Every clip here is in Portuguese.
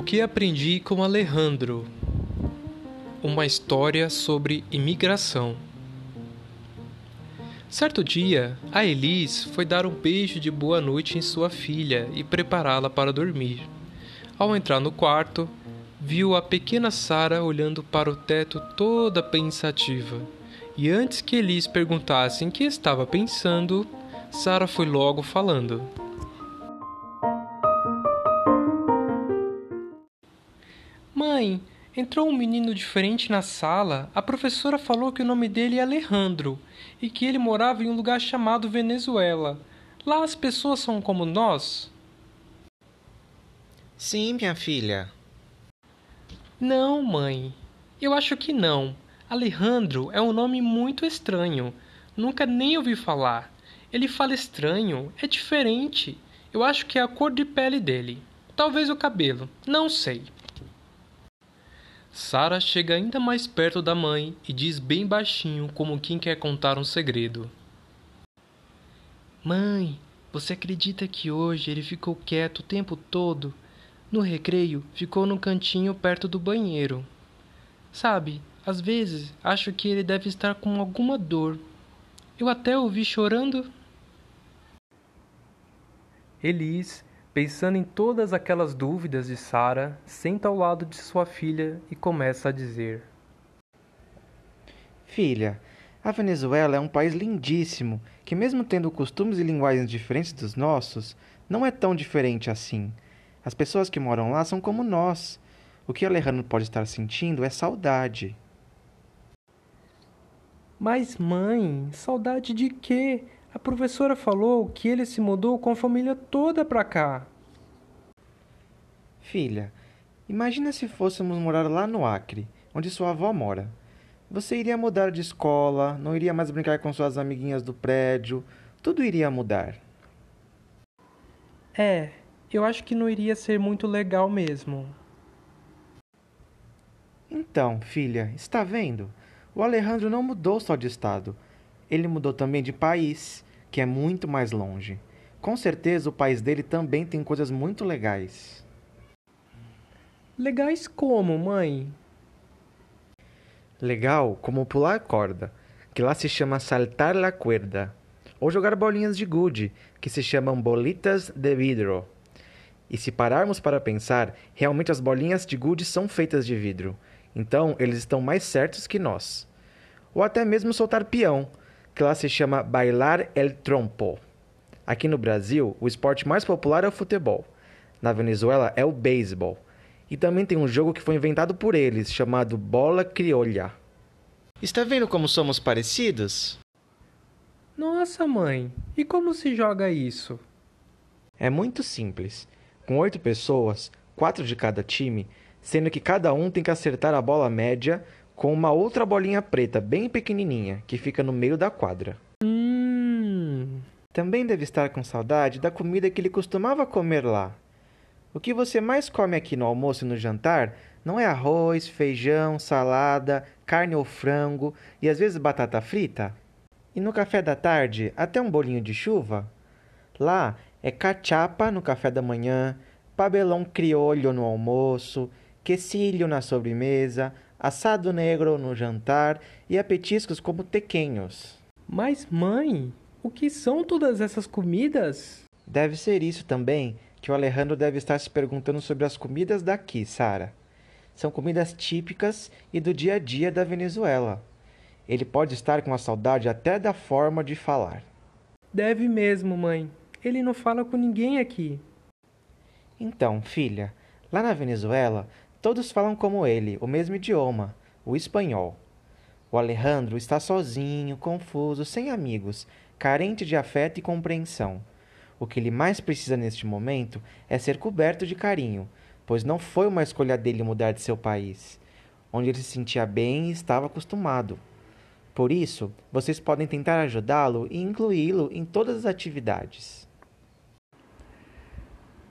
O que aprendi com Alejandro? Uma história sobre imigração. Certo dia, a Elis foi dar um beijo de boa noite em sua filha e prepará-la para dormir. Ao entrar no quarto, viu a pequena Sara olhando para o teto toda pensativa. E antes que Elis perguntasse em que estava pensando, Sara foi logo falando. Mãe, entrou um menino diferente na sala. A professora falou que o nome dele é Alejandro e que ele morava em um lugar chamado Venezuela. Lá as pessoas são como nós? Sim, minha filha. Não, mãe. Eu acho que não. Alejandro é um nome muito estranho. Nunca nem ouvi falar. Ele fala estranho, é diferente. Eu acho que é a cor de pele dele. Talvez o cabelo, não sei. Sara chega ainda mais perto da mãe e diz bem baixinho, como quem quer contar um segredo: Mãe, você acredita que hoje ele ficou quieto o tempo todo? No recreio, ficou no cantinho perto do banheiro. Sabe, às vezes acho que ele deve estar com alguma dor. Eu até ouvi chorando. Elis Pensando em todas aquelas dúvidas de Sara, senta ao lado de sua filha e começa a dizer: Filha, a Venezuela é um país lindíssimo que, mesmo tendo costumes e linguagens diferentes dos nossos, não é tão diferente assim. As pessoas que moram lá são como nós. O que Alejandro pode estar sentindo é saudade. Mas, mãe, saudade de quê? A professora falou que ele se mudou com a família toda para cá. Filha, imagina se fôssemos morar lá no Acre, onde sua avó mora. Você iria mudar de escola, não iria mais brincar com suas amiguinhas do prédio, tudo iria mudar. É, eu acho que não iria ser muito legal mesmo. Então, filha, está vendo? O Alejandro não mudou só de estado ele mudou também de país, que é muito mais longe. Com certeza o país dele também tem coisas muito legais. Legais como, mãe? Legal como pular corda, que lá se chama saltar la cuerda, ou jogar bolinhas de gude, que se chamam bolitas de vidro. E se pararmos para pensar, realmente as bolinhas de gude são feitas de vidro, então eles estão mais certos que nós. Ou até mesmo soltar peão, que lá se chama Bailar el Trompo. Aqui no Brasil, o esporte mais popular é o futebol. Na Venezuela é o beisebol. E também tem um jogo que foi inventado por eles, chamado Bola Criolha. Está vendo como somos parecidos? Nossa, mãe, e como se joga isso? É muito simples. Com oito pessoas, quatro de cada time, sendo que cada um tem que acertar a bola média com uma outra bolinha preta bem pequenininha que fica no meio da quadra. Hum. Também deve estar com saudade da comida que ele costumava comer lá. O que você mais come aqui no almoço e no jantar não é arroz, feijão, salada, carne ou frango e às vezes batata frita? E no café da tarde, até um bolinho de chuva? Lá é cachapa no café da manhã, pabelão criolho no almoço, quesilho na sobremesa, assado negro no jantar e apetiscos como tequenhos. Mas, mãe, o que são todas essas comidas? Deve ser isso também que o Alejandro deve estar se perguntando sobre as comidas daqui, Sara. São comidas típicas e do dia a dia da Venezuela. Ele pode estar com a saudade até da forma de falar. Deve mesmo, mãe. Ele não fala com ninguém aqui. Então, filha, lá na Venezuela Todos falam como ele, o mesmo idioma, o espanhol. O Alejandro está sozinho, confuso, sem amigos, carente de afeto e compreensão. O que ele mais precisa neste momento é ser coberto de carinho, pois não foi uma escolha dele mudar de seu país, onde ele se sentia bem e estava acostumado. Por isso, vocês podem tentar ajudá-lo e incluí-lo em todas as atividades.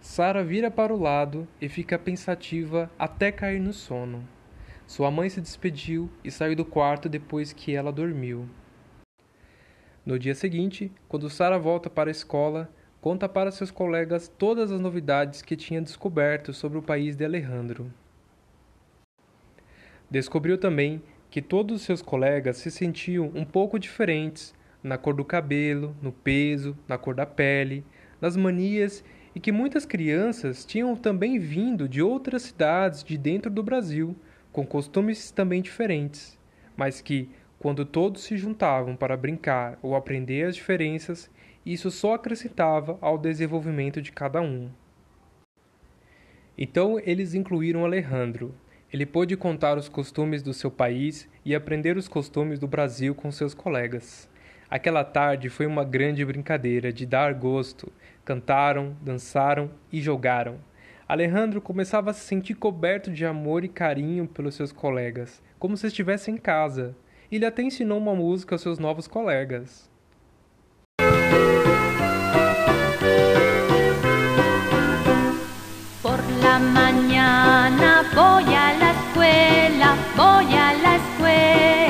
Sara vira para o lado e fica pensativa até cair no sono. Sua mãe se despediu e saiu do quarto depois que ela dormiu. No dia seguinte, quando Sara volta para a escola, conta para seus colegas todas as novidades que tinha descoberto sobre o país de Alejandro. Descobriu também que todos os seus colegas se sentiam um pouco diferentes na cor do cabelo, no peso, na cor da pele, nas manias e que muitas crianças tinham também vindo de outras cidades de dentro do Brasil, com costumes também diferentes, mas que, quando todos se juntavam para brincar ou aprender as diferenças, isso só acrescentava ao desenvolvimento de cada um. Então eles incluíram Alejandro. Ele pôde contar os costumes do seu país e aprender os costumes do Brasil com seus colegas. Aquela tarde foi uma grande brincadeira de dar gosto. Cantaram, dançaram e jogaram. Alejandro começava a se sentir coberto de amor e carinho pelos seus colegas, como se estivesse em casa. Ele até ensinou uma música aos seus novos colegas. Por la mañana voy a la escuela, voy a la escuela.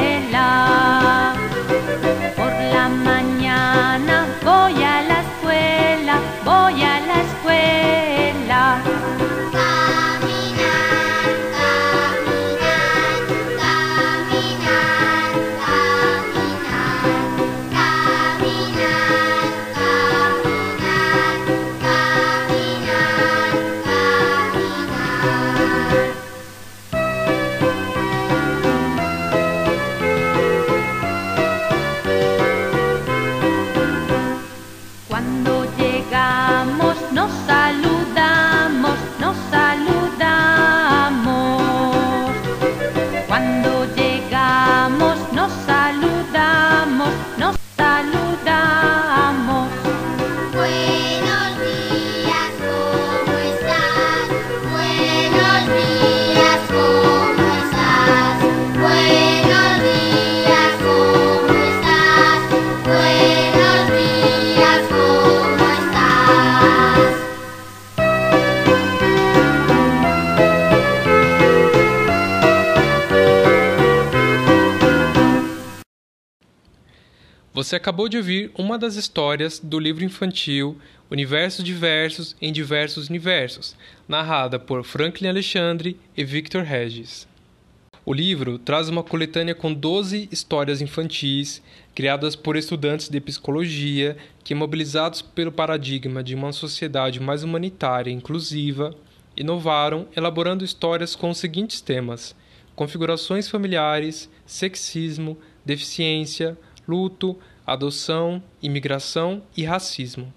Você acabou de ouvir uma das histórias do livro infantil Universos Diversos em Diversos Universos, narrada por Franklin Alexandre e Victor Regis. O livro traz uma coletânea com 12 histórias infantis criadas por estudantes de psicologia que, mobilizados pelo paradigma de uma sociedade mais humanitária e inclusiva, inovaram elaborando histórias com os seguintes temas: configurações familiares, sexismo, deficiência, luto, adoção, imigração e racismo.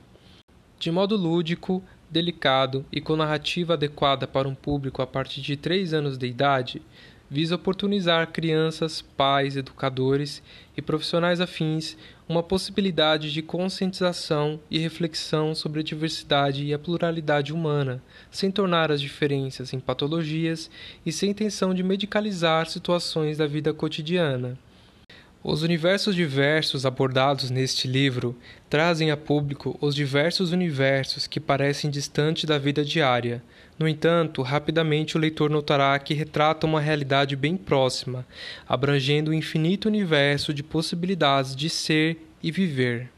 De modo lúdico, delicado e com narrativa adequada para um público a partir de 3 anos de idade, visa oportunizar crianças, pais, educadores e profissionais afins uma possibilidade de conscientização e reflexão sobre a diversidade e a pluralidade humana, sem tornar as diferenças em patologias e sem intenção de medicalizar situações da vida cotidiana. Os universos diversos abordados neste livro trazem a público os diversos universos que parecem distantes da vida diária. No entanto, rapidamente o leitor notará que retrata uma realidade bem próxima, abrangendo o infinito universo de possibilidades de ser e viver.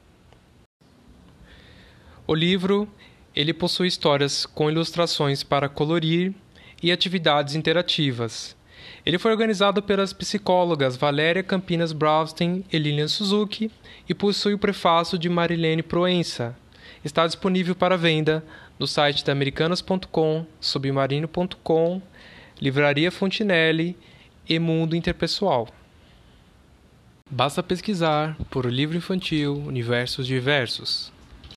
O livro ele possui histórias com ilustrações para colorir e atividades interativas. Ele foi organizado pelas psicólogas Valéria Campinas Braustein e Lilian Suzuki e possui o prefácio de Marilene Proença. Está disponível para venda no site da Americanas.com, Submarino.com, Livraria Fontinelli e Mundo Interpessoal. Basta pesquisar por o livro infantil Universos Diversos.